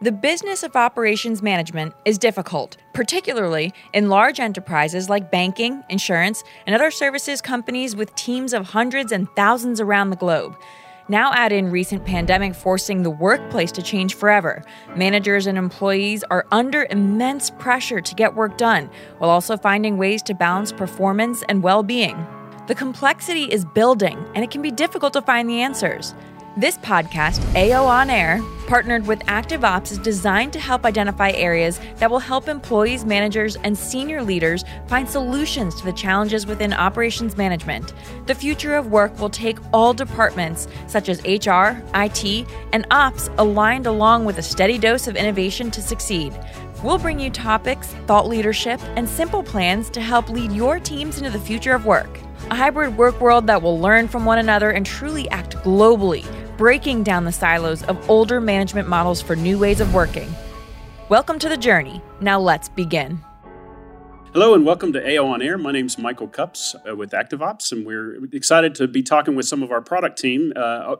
The business of operations management is difficult, particularly in large enterprises like banking, insurance, and other services companies with teams of hundreds and thousands around the globe. Now, add in recent pandemic forcing the workplace to change forever. Managers and employees are under immense pressure to get work done, while also finding ways to balance performance and well being. The complexity is building, and it can be difficult to find the answers. This podcast, AO On Air, partnered with ActiveOps, is designed to help identify areas that will help employees, managers, and senior leaders find solutions to the challenges within operations management. The future of work will take all departments, such as HR, IT, and ops, aligned along with a steady dose of innovation to succeed. We'll bring you topics, thought leadership, and simple plans to help lead your teams into the future of work. A hybrid work world that will learn from one another and truly act globally breaking down the silos of older management models for new ways of working. Welcome to the journey. Now let's begin. Hello and welcome to AO On Air. My name is Michael Cups uh, with ActiveOps, and we're excited to be talking with some of our product team. Uh,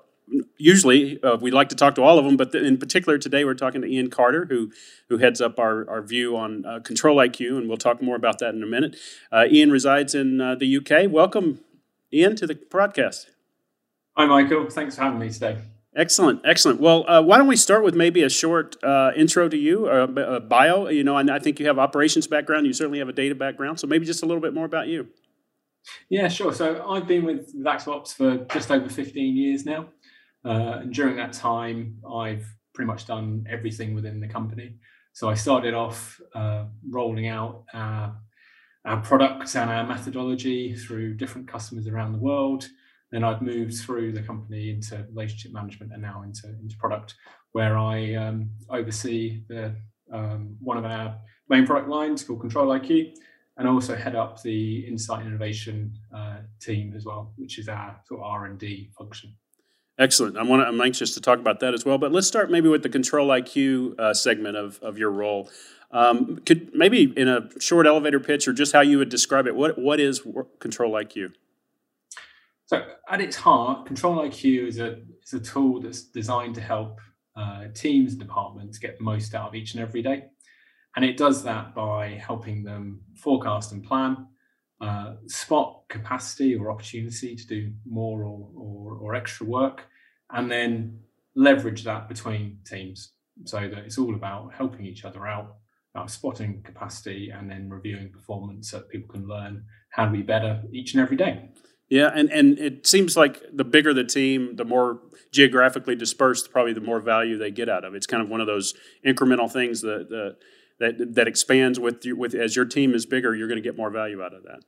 usually, uh, we like to talk to all of them, but in particular today, we're talking to Ian Carter, who who heads up our, our view on uh, ControliQ, and we'll talk more about that in a minute. Uh, Ian resides in uh, the UK. Welcome, Ian, to the broadcast. Hi, Michael. Thanks for having me today. Excellent, excellent. Well, uh, why don't we start with maybe a short uh, intro to you, or a, a bio? You know, I think you have operations background. You certainly have a data background. So maybe just a little bit more about you. Yeah, sure. So I've been with ActiveOps for just over 15 years now. Uh, and during that time, I've pretty much done everything within the company. So I started off uh, rolling out our, our products and our methodology through different customers around the world. Then I've moved through the company into relationship management and now into, into product, where I um, oversee the um, one of our main product lines called ControliQ, and also head up the insight innovation uh, team as well, which is our sort of R and D function. Excellent. I want I'm anxious to talk about that as well. But let's start maybe with the ControliQ uh, segment of, of your role. Um, could maybe in a short elevator pitch or just how you would describe it, what what is ControliQ? So, at its heart, ControliQ is a, is a tool that's designed to help uh, teams and departments get the most out of each and every day. And it does that by helping them forecast and plan, uh, spot capacity or opportunity to do more or, or, or extra work, and then leverage that between teams so that it's all about helping each other out, about spotting capacity and then reviewing performance so that people can learn how to be better each and every day. Yeah, and, and it seems like the bigger the team, the more geographically dispersed, probably the more value they get out of it. It's kind of one of those incremental things that that that, that expands with you, with as your team is bigger, you're going to get more value out of that.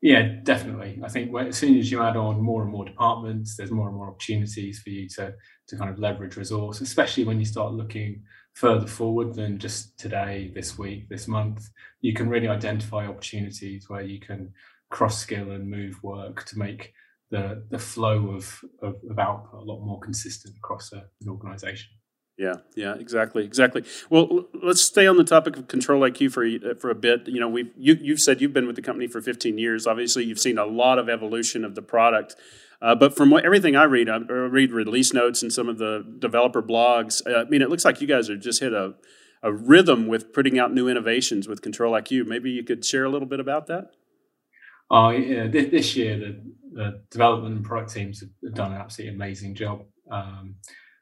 Yeah, definitely. I think as soon as you add on more and more departments, there's more and more opportunities for you to to kind of leverage resource, especially when you start looking further forward than just today, this week, this month. You can really identify opportunities where you can cross skill and move work to make the the flow of, of, of output a lot more consistent across a, an organization. Yeah, yeah, exactly, exactly. Well, let's stay on the topic of ControliQ for for a bit. You know, we've you you've said you've been with the company for 15 years. Obviously, you've seen a lot of evolution of the product. Uh, but from what, everything I read, I read release notes and some of the developer blogs. Uh, I mean, it looks like you guys have just hit a a rhythm with putting out new innovations with ControliQ. Maybe you could share a little bit about that. Oh, yeah, this year the, the development and product teams have done an absolutely amazing job. Um,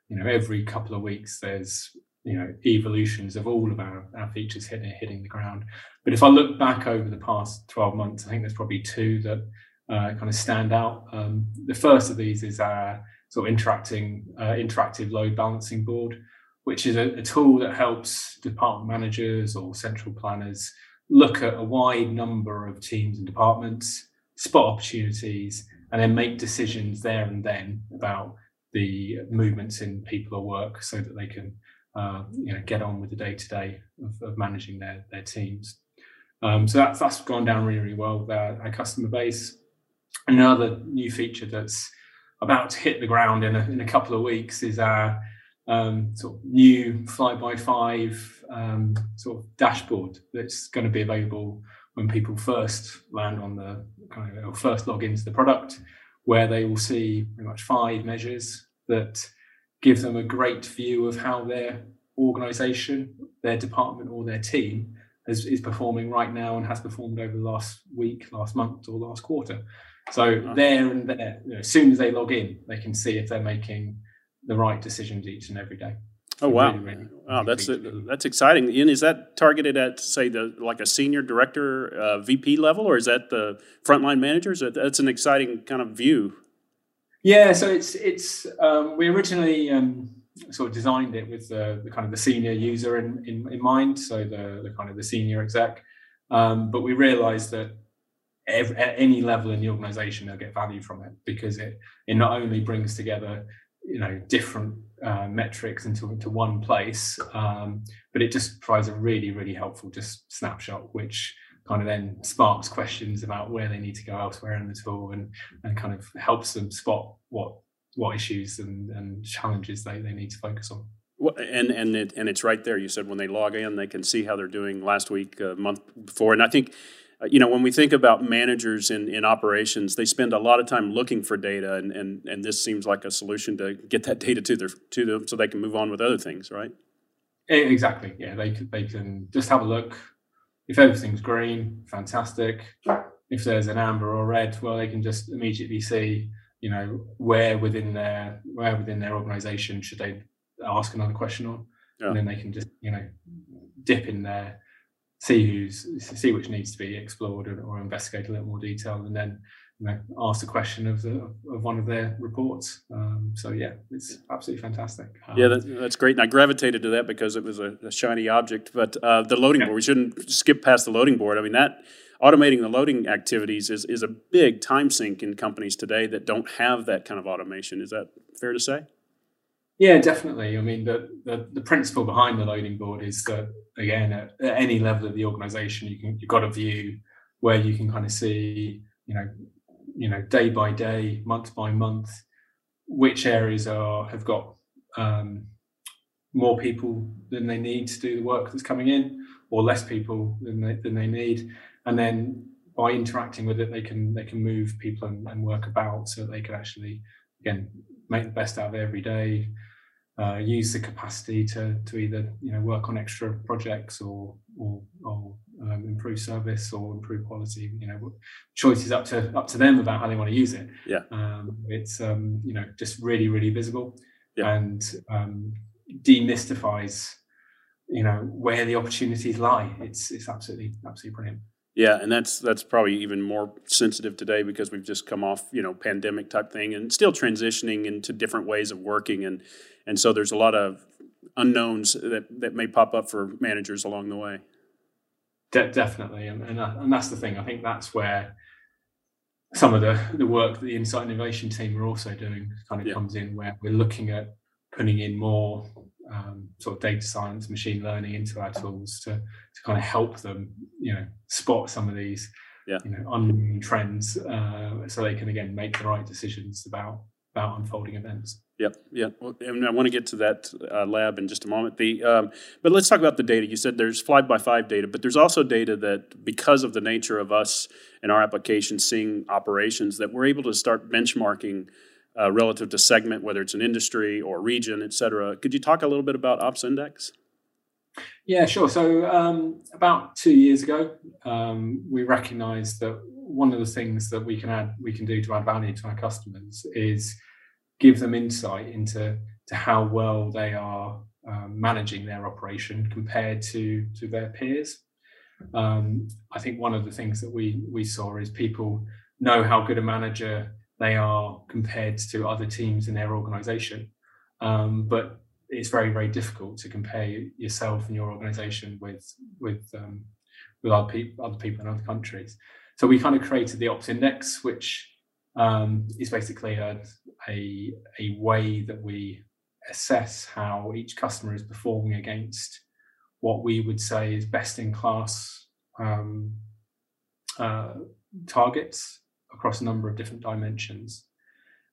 you know, every couple of weeks there's you know evolutions of all of our, our features hitting hitting the ground. But if I look back over the past 12 months, I think there's probably two that uh, kind of stand out. Um, the first of these is our sort of interacting uh, interactive load balancing board, which is a, a tool that helps department managers or central planners look at a wide number of teams and departments, spot opportunities, and then make decisions there and then about the movements in people or work so that they can uh, you know, get on with the day to day of managing their, their teams. Um, so that's, that's gone down really, really well with our, our, customer base. Another new feature that's about to hit the ground in a, in a couple of weeks is our um, sort of new fly by five um, sort of dashboard that's going to be available when people first land on the kind of or first log into the product, where they will see pretty much five measures that give them a great view of how their organization, their department, or their team is, is performing right now and has performed over the last week, last month, or last quarter. So there and there, you know, as soon as they log in, they can see if they're making the right decisions each and every day. Oh wow! Really, really wow, that's a, that's exciting. And is that targeted at say the like a senior director, uh, VP level, or is that the frontline managers? That's an exciting kind of view. Yeah, so it's it's um, we originally um, sort of designed it with the, the, kind of the senior user in, in, in mind, so the, the kind of the senior exec. Um, but we realized that every, at any level in the organization, they'll get value from it because it it not only brings together you know different uh, metrics into, into one place um, but it just provides a really really helpful just snapshot which kind of then sparks questions about where they need to go elsewhere in the tool and and kind of helps them spot what what issues and, and challenges they, they need to focus on well, and and it, and it's right there. You said when they log in, they can see how they're doing last week, uh, month before, and I think Uh, you know, when we think about managers in, in operations, they spend a lot of time looking for data, and, and, and this seems like a solution to get that data to their to them so they can move on with other things, right? Exactly. Yeah, they can, they can just have a look. If everything's green, fantastic. If there's an amber or red, well, they can just immediately see, you know, where within their where within their organization should they ask another question on, yeah. and then they can just you know dip in there see who's see which needs to be explored or, or investigate a little more detail, and then you know, ask the question of the of one of their reports. Um, so yeah, it's absolutely fantastic. Um, yeah, that, that's great. And I gravitated to that because it was a, a shiny object. But uh, the loading yeah. board, we shouldn't skip past the loading board. I mean that automating the loading activities is is a big time sink in companies today that don't have that kind of automation. Is that fair to say? Yeah, definitely. I mean, the, the, the principle behind the loading board is that again, at, at, any level of the organization, you can you've got a view where you can kind of see, you know, you know, day by day, month by month, which areas are have got um, more people than they need to do the work that's coming in, or less people than they, than they need, and then by interacting with it, they can they can move people and, and work about so that they can actually again make the best out of every day, uh, use the capacity to to either you know work on extra projects or or, or um, improve service or improve quality. You know, choice is up to up to them about how they want to use it. Yeah, um, it's um, you know just really really visible yeah. and um, demystifies you know where the opportunities lie. It's it's absolutely absolutely brilliant. Yeah, and that's that's probably even more sensitive today because we've just come off you know pandemic type thing and still transitioning into different ways of working and and so there's a lot of unknowns that that may pop up for managers along the way. De- definitely, and and, uh, and that's the thing. I think that's where some of the the work that the Insight Innovation team are also doing kind of yeah. comes in, where we're looking at putting in more um, sort of data science, machine learning into our tools to to kind of help them, you know, spot some of these, yeah. you know, unknown trends, uh, so they can again make the right decisions about about unfolding events. Yep, yeah, and I want to get to that uh, lab in just a moment. The um, but let's talk about the data. You said there's five by five data, but there's also data that because of the nature of us and our application seeing operations, that we're able to start benchmarking uh, relative to segment, whether it's an industry or region, et cetera. Could you talk a little bit about OpsIndex? Yeah, sure. So um, about two years ago, um, we recognised that one of the things that we can add, we can do to add value to our customers is give them insight into to how well they are um, managing their operation compared to to their peers. Um, I think one of the things that we we saw is people know how good a manager they are compared to other teams in their organization. Um, but it's very, very difficult to compare yourself and your organization with with um, with other people, other people in other countries. So we kind of created the OpsIndex, which um, is basically a, a a way that we assess how each customer is performing against what we would say is best in class um, uh, targets across a number of different dimensions.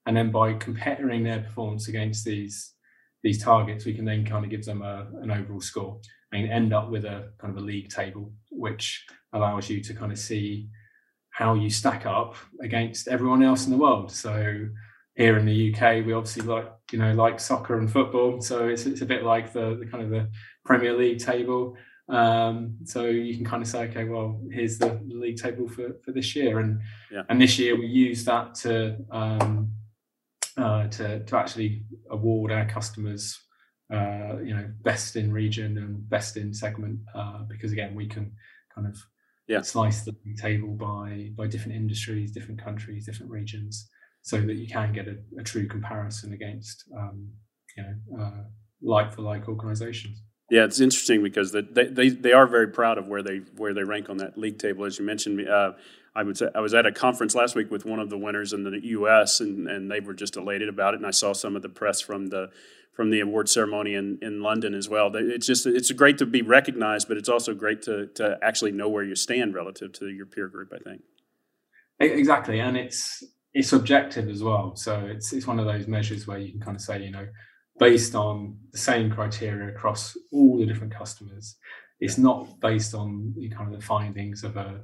And then by comparing their performance against these these targets, we can then kind of give them a, an overall score and end up with a kind of a league table, which allows you to kind of see how you stack up against everyone else in the world. So here in the UK, we obviously like you know like soccer and football. So it's it's a bit like the, the kind of the Premier League table. Um, so you can kind of say, okay, well, here's the league table for, for this year, and yeah. and this year we use that to um, uh, to to actually award our customers, uh, you know, best in region and best in segment, uh, because again, we can kind of yeah. slice the table by by different industries, different countries, different regions, so that you can get a, a true comparison against, um, you know, uh, like for like organisations. Yeah, it's interesting because they, they they are very proud of where they where they rank on that league table, as you mentioned. Uh, I would say I was at a conference last week with one of the winners in the U.S. and and they were just elated about it. And I saw some of the press from the from the award ceremony in, in London as well. It's just it's great to be recognized, but it's also great to to actually know where you stand relative to your peer group. I think exactly, and it's it's objective as well. So it's it's one of those measures where you can kind of say, you know, based on the same criteria across all the different customers. It's not based on the kind of the findings of a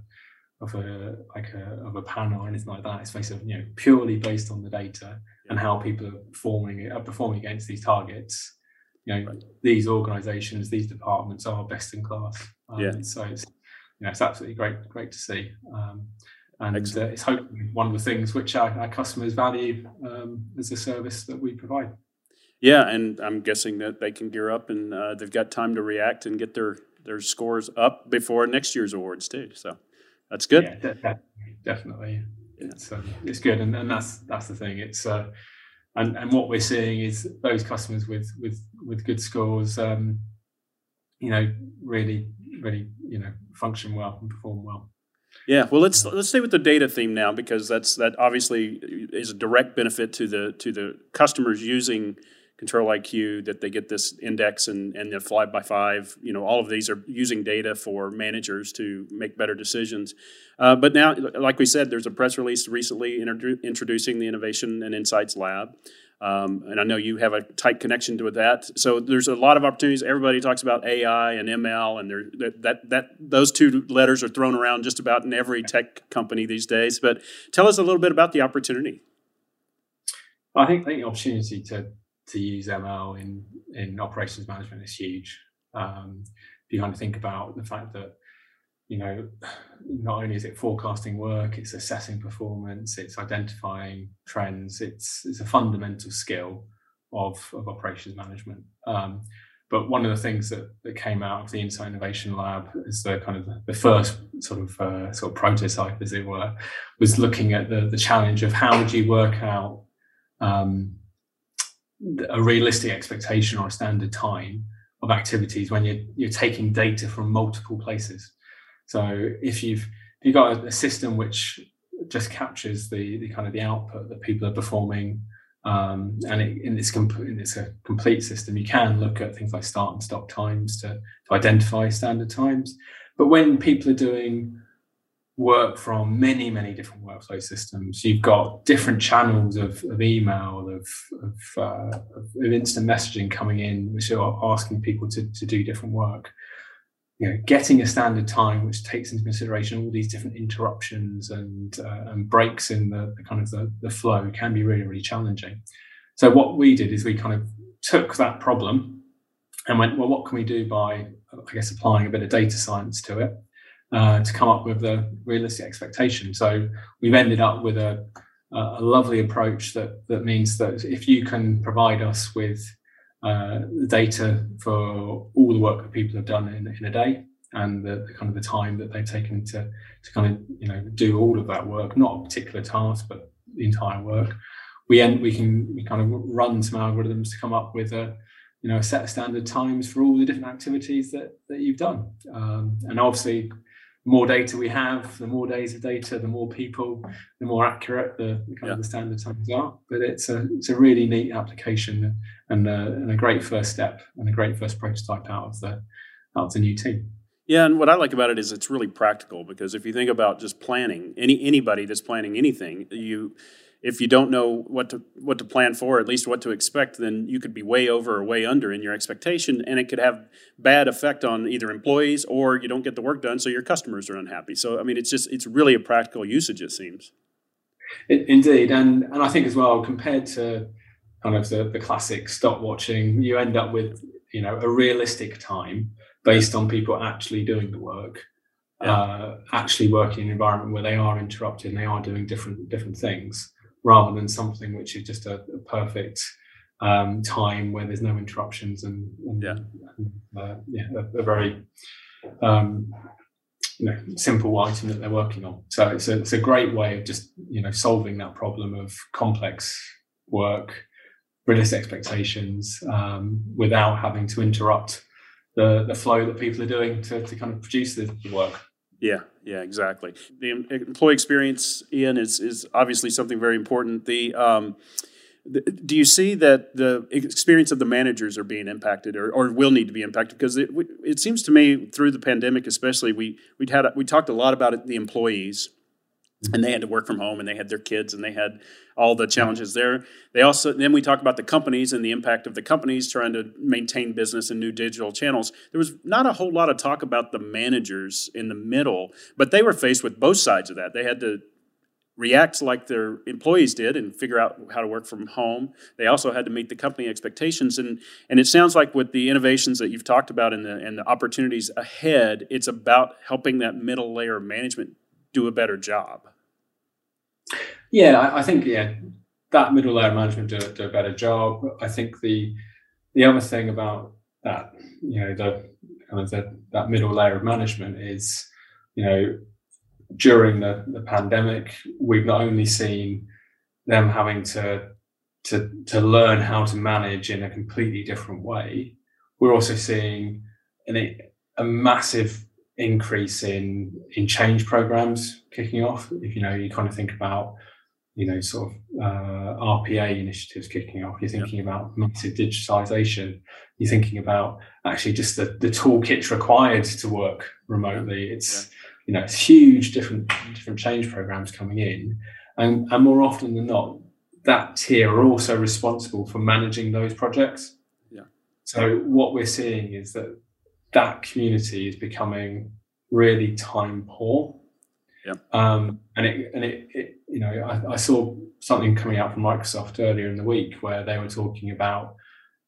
of a like a of a panel or anything like that. It's based on you know purely based on the data and how people are performing are performing against these targets. You know, right. these organisations, these departments are best in class. Um, yeah. So it's you know it's absolutely great great to see. Um, and uh, it's hopefully one of the things which our, our customers value um, as a service that we provide. Yeah, and I'm guessing that they can gear up and uh, they've got time to react and get their their scores up before next year's awards too. So that's good. Yeah, definitely, definitely. It's uh, it's good, and, and that's that's the thing. It's uh, and and what we're seeing is those customers with with with good scores, um, you know, really really you know function well and perform well. Yeah, well, let's let's stay with the data theme now because that's that obviously is a direct benefit to the to the customers using ControliQ, that they get this index and, and the five by five. You know, all of these are using data for managers to make better decisions. Uh, but now, like we said, there's a press release recently introdu- introducing the Innovation and Insights Lab. Um, and I know you have a tight connection to that. So there's a lot of opportunities. Everybody talks about AI and ML, and there, that that those two letters are thrown around just about in every tech company these days. But tell us a little bit about the opportunity. I think, I think the opportunity to to use ML in in operations management is huge. Um, if you kind of think about the fact that you know not only is it forecasting work, it's assessing performance, it's identifying trends. It's it's a fundamental skill of of operations management. Um, but one of the things that, that came out of the Insight Innovation Lab is the kind of the first sort of uh, sort of prototype, as it were, was looking at the the challenge of how would you work out um, a realistic expectation or a standard time of activities when you're you're taking data from multiple places. So if you've if you've got a, system which just captures the, the kind of the output that people are performing um, and it, in it's, comp- it's a complete system you can look at things like start and stop times to, to identify standard times but when people are doing work from many, many different workflow systems. You've got different channels of, of email, of, of, uh, of, instant messaging coming in, which are asking people to, to do different work. You know, getting a standard time which takes into consideration all these different interruptions and, uh, and breaks in the, the kind of the, the flow can be really, really challenging. So what we did is we kind of took that problem and went, well, what can we do by, I guess, applying a bit of data science to it? Uh, to come up with a realistic expectation. So we've ended up with a, a lovely approach that that means that if you can provide us with uh, the data for all the work that people have done in, in a day and the, the, kind of the time that they've taken to to kind of you know do all of that work, not a particular task, but the entire work. We end we can we kind of run some algorithms to come up with a you know a set of standard times for all the different activities that that you've done, um, and obviously more data we have, the more days of data, the more people, the more accurate the, the kind yeah. of the standard times are. But it's a it's a really neat application and a, and a great first step and a great first prototype out of the out of the new team. Yeah, and what I like about it is it's really practical because if you think about just planning, any anybody that's planning anything, you if you don't know what to what to plan for, at least what to expect, then you could be way over or way under in your expectation, and it could have bad effect on either employees or you don't get the work done, so your customers are unhappy. So I mean, it's just it's really a practical usage. It seems. Indeed, and and I think as well compared to kind of the, the classic stopwatching. You end up with you know a realistic time based on people actually doing the work, yeah. uh, actually working in an environment where they are interrupted and they are doing different different things, rather than something which is just a, a perfect um, time where there's no interruptions and, and yeah, uh, yeah a, a very um, you know simple item that they're working on. So it's a it's a great way of just you know solving that problem of complex work, realistic expectations, um, without having to interrupt the the flow that people are doing to, to kind of produce the, the work. Yeah, yeah, exactly. The employee experience, Ian, is is obviously something very important. The um, do you see that the experience of the managers are being impacted or, or will need to be impacted because it, it seems to me through the pandemic especially we we'd had we talked a lot about it, the employees Mm-hmm. and they had to work from home and they had their kids and they had all the challenges there they also then we talk about the companies and the impact of the companies trying to maintain business and new digital channels there was not a whole lot of talk about the managers in the middle but they were faced with both sides of that they had to react like their employees did and figure out how to work from home. They also had to meet the company expectations. And, and it sounds like with the innovations that you've talked about and the, and the opportunities ahead, it's about helping that middle layer of management do a better job. Yeah, I, think, yeah, that middle layer management do, do a better job. I think the the other thing about that, you know, the kind of the, that middle layer of management is, you know, during the, the pandemic, we've not only seen them having to, to, to learn how to manage in a completely different way, we're also seeing an, a massive increase in in change programs kicking off. If you know, you kind of think about you know sort of uh, RPA initiatives kicking off. You're thinking yep. about massive digitization. You're thinking about actually just the the toolkits required to work remotely. It's you know, it's huge different different change programs coming in, and and more often than not, that tier are also responsible for managing those projects. Yeah. So what we're seeing is that that community is becoming really time poor. Yeah. Um, and it and it, it you know I, I, saw something coming out from Microsoft earlier in the week where they were talking about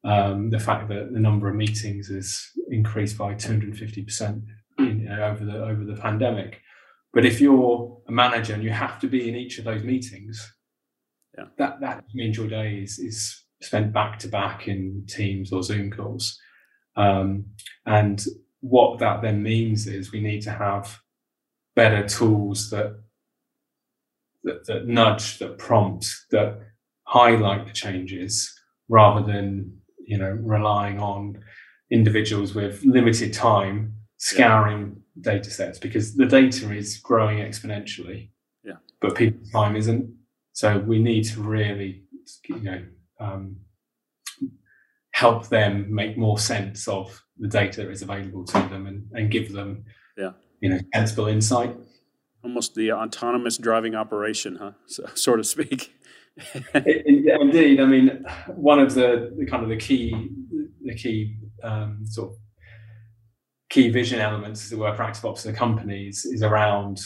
um, the fact that the number of meetings has increased by 250 percent you know, over the over the pandemic. But if you're a manager and you have to be in each of those meetings, yeah. that that means your day is, is spent back to back in Teams or Zoom calls. Um, and what that then means is we need to have better tools that that, that nudge, that prompt, that highlight the changes rather than you know relying on individuals with limited time scouring yeah. data sets because the data is growing exponentially. Yeah. But people's time isn't. So we need to really, you know, um, help them make more sense of the data that is available to them and, and give them, yeah, you know, sensible insight. Almost the autonomous driving operation, huh? So, so to speak. Indeed, I mean, one of the, the kind of the key, the key um, sort of key vision elements, as it were, for ActiveOps the companies is around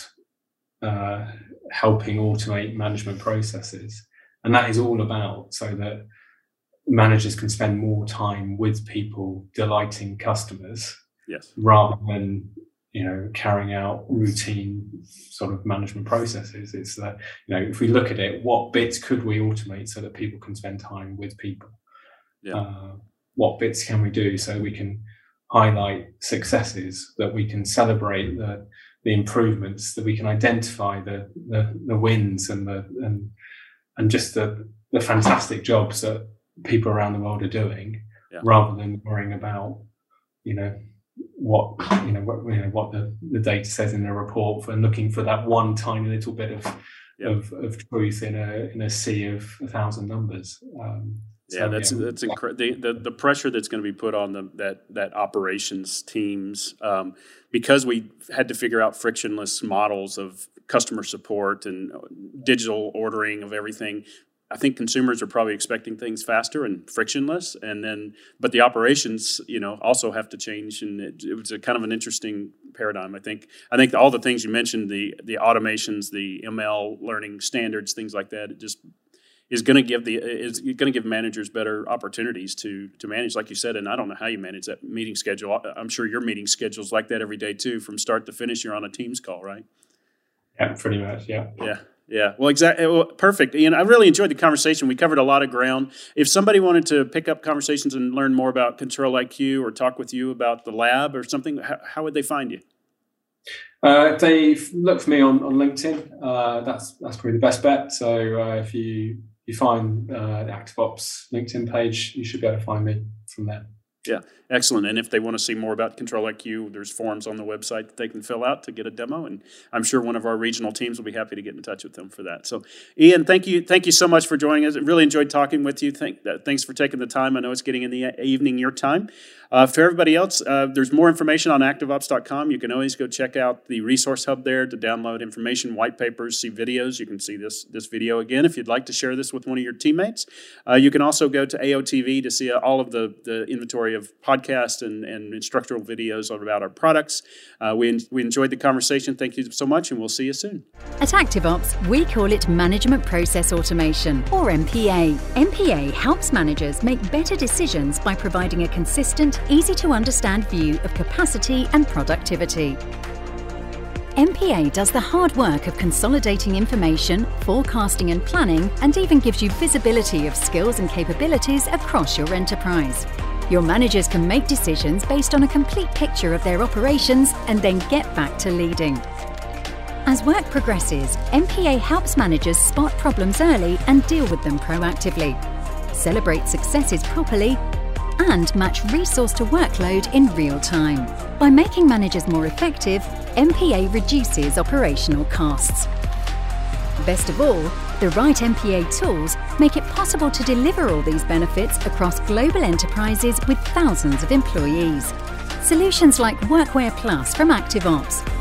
uh, helping automate management processes. And that is all about so that managers can spend more time with people delighting customers yes. rather than you know carrying out routine sort of management processes it's that you know if we look at it what bits could we automate so that people can spend time with people yeah. uh, what bits can we do so we can highlight successes, that we can celebrate the, the improvements, that we can identify the, the, the wins and the and and just the, the fantastic jobs that people around the world are doing, yeah. rather than worrying about, you know, what you know what you know what the, the data says in the report and looking for that one tiny little bit of yeah. of, of truth in a in a sea of a thousand numbers. Um, yeah, that's yeah. that's incredible. The, the, the pressure that's going to be put on the that that operations teams um, because we had to figure out frictionless models of customer support and uh, digital ordering of everything. I think consumers are probably expecting things faster and frictionless, and then but the operations, you know, also have to change, and it, it was a kind of an interesting paradigm. I think. I think all the things you mentioned, the the automations, the ML learning standards, things like that, it just is going to give the is going to give managers better opportunities to to manage like you said and i don't know how you manage that meeting schedule. I'm sure your meeting schedules like that every day too from start to finish you're on a teams call right? Yeah pretty much yeah. Yeah yeah. Well exactly well, perfect. Ian i really enjoyed the conversation. We covered a lot of ground. If somebody wanted to pick up conversations and learn more about ControliQ or talk with you about the lab or something how, how would they find you? Uh, if they look for me on, on LinkedIn, uh, that's that's probably the best bet. So uh, if you you find uh, the ActiveOps LinkedIn page, you should be able to find me from there. Yeah, excellent. And if they want to see more about ControliQ, there's forms on the website that they can fill out to get a demo. And I'm sure one of our regional teams will be happy to get in touch with them for that. So, Ian, thank you, thank you so much for joining us. I really enjoyed talking with you. Thank, uh, thanks for taking the time. I know it's getting in the evening your time. Uh, for everybody else, uh, there's more information on ActiveOps.com. You can always go check out the resource hub there to download information, white papers, see videos. You can see this this video again if you'd like to share this with one of your teammates. Uh, you can also go to AOTV to see all of the, the inventory of podcasts and, and instructional videos about our products. Uh, we, we enjoyed the conversation. Thank you so much, and we'll see you soon. At ActiveOps, we call it Management Process Automation, or MPA. MPA helps managers make better decisions by providing a consistent, easy to understand view of capacity and productivity. MPA does the hard work of consolidating information, forecasting and planning, and even gives you visibility of skills and capabilities across your enterprise. Your managers can make decisions based on a complete picture of their operations and then get back to leading. As work progresses, MPA helps managers spot problems early and deal with them proactively, celebrate successes properly, and match resource to workload in real time. By making managers more effective, MPA reduces operational costs. Best of all, the right MPA tools make it possible to deliver all these benefits across global enterprises with thousands of employees. Solutions like Workware Plus from ActiveOps,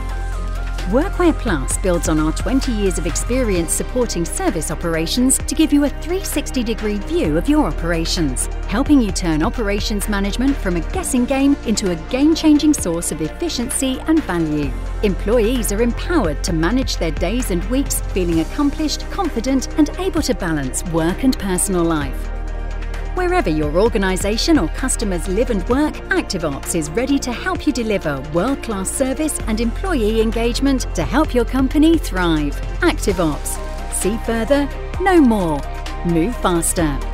Workware Plus builds on our 20 years of experience supporting service operations to give you a 360 degree view of your operations, helping you turn operations management from a guessing game into a game changing source of efficiency and value. Employees are empowered to manage their days and weeks feeling accomplished, confident, and able to balance work and personal life. Wherever your organisation or customers live and work, ActiveOps is ready to help you deliver world class service and employee engagement to help your company thrive. ActiveOps. See further, know more, move faster.